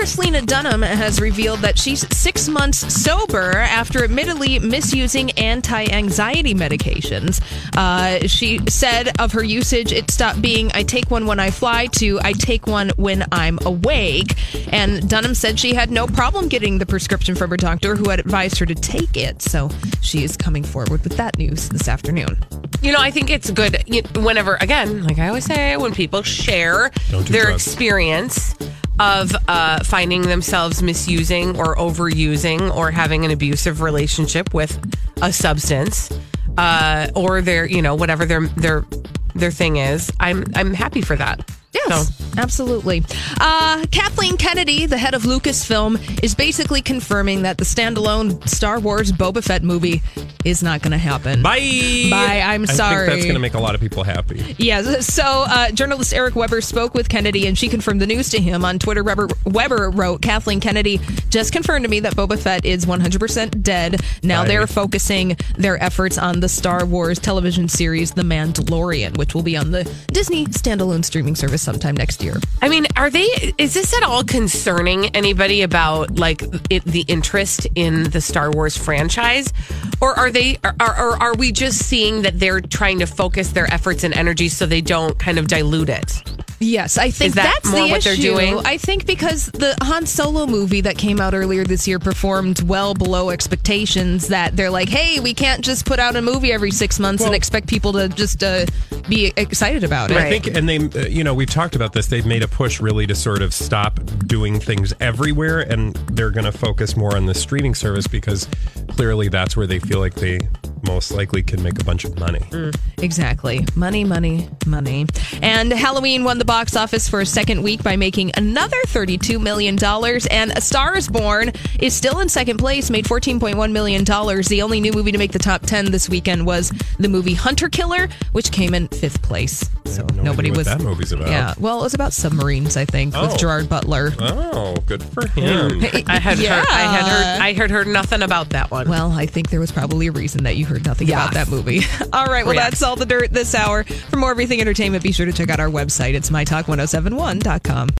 Actress Lena Dunham has revealed that she's six months sober after admittedly misusing anti anxiety medications. Uh, she said of her usage, it stopped being I take one when I fly to I take one when I'm awake. And Dunham said she had no problem getting the prescription from her doctor who had advised her to take it. So she is coming forward with that news this afternoon. You know, I think it's good you- whenever, again, like I always say, when people share do their drugs. experience of uh, finding themselves misusing or overusing or having an abusive relationship with a substance, uh, or their, you know, whatever their their their thing is. I'm I'm happy for that. Yes, So- absolutely. Uh, Kathleen Kennedy, the head of Lucasfilm, is basically confirming that the standalone Star Wars Boba Fett movie is not going to happen. Bye. Bye, I'm I sorry. think that's going to make a lot of people happy. Yes. So, uh, journalist Eric Weber spoke with Kennedy, and she confirmed the news to him on Twitter. Weber, Weber wrote, "Kathleen Kennedy just confirmed to me that Boba Fett is 100% dead. Now Bye. they're focusing their efforts on the Star Wars television series, The Mandalorian, which will be on the Disney standalone streaming service sometime next year." I mean, are they? Is this at all concerning anybody about like it, the interest in the Star Wars franchise, or are they? Are, are are we just seeing that they're trying to focus their efforts and energy so they don't kind of dilute it? Yes, I think Is that that's more the what they're issue. doing? I think because the Han Solo movie that came out earlier this year performed well below expectations, that they're like, hey, we can't just put out a movie every six months and expect people to just uh, be excited about it. I think, and they, uh, you know, we've talked about this. They've made a push really to sort of stop doing things everywhere, and they're going to focus more on the streaming service because clearly that's where they feel like they most likely can make a bunch of money. Mm, exactly. Money, money, money. And Halloween won the box office for a second week by making another $32 million. And A Star is Born is still in second place, made $14.1 million. The only new movie to make the top 10 this weekend was the movie Hunter Killer, which came in fifth place. So no nobody idea what was. that movie's about. Yeah. Well, it was about submarines, I think, with Oh. Gerard Butler. Oh, good for hmm. him. I had Yeah. heard, I had heard I had heard nothing about that one. Well, I think there was probably a reason that you heard nothing Yeah. about that movie. all right, well, Yes. that's all the dirt this hour. For more everything entertainment, be sure to check out our website. It's mytalk1071.com.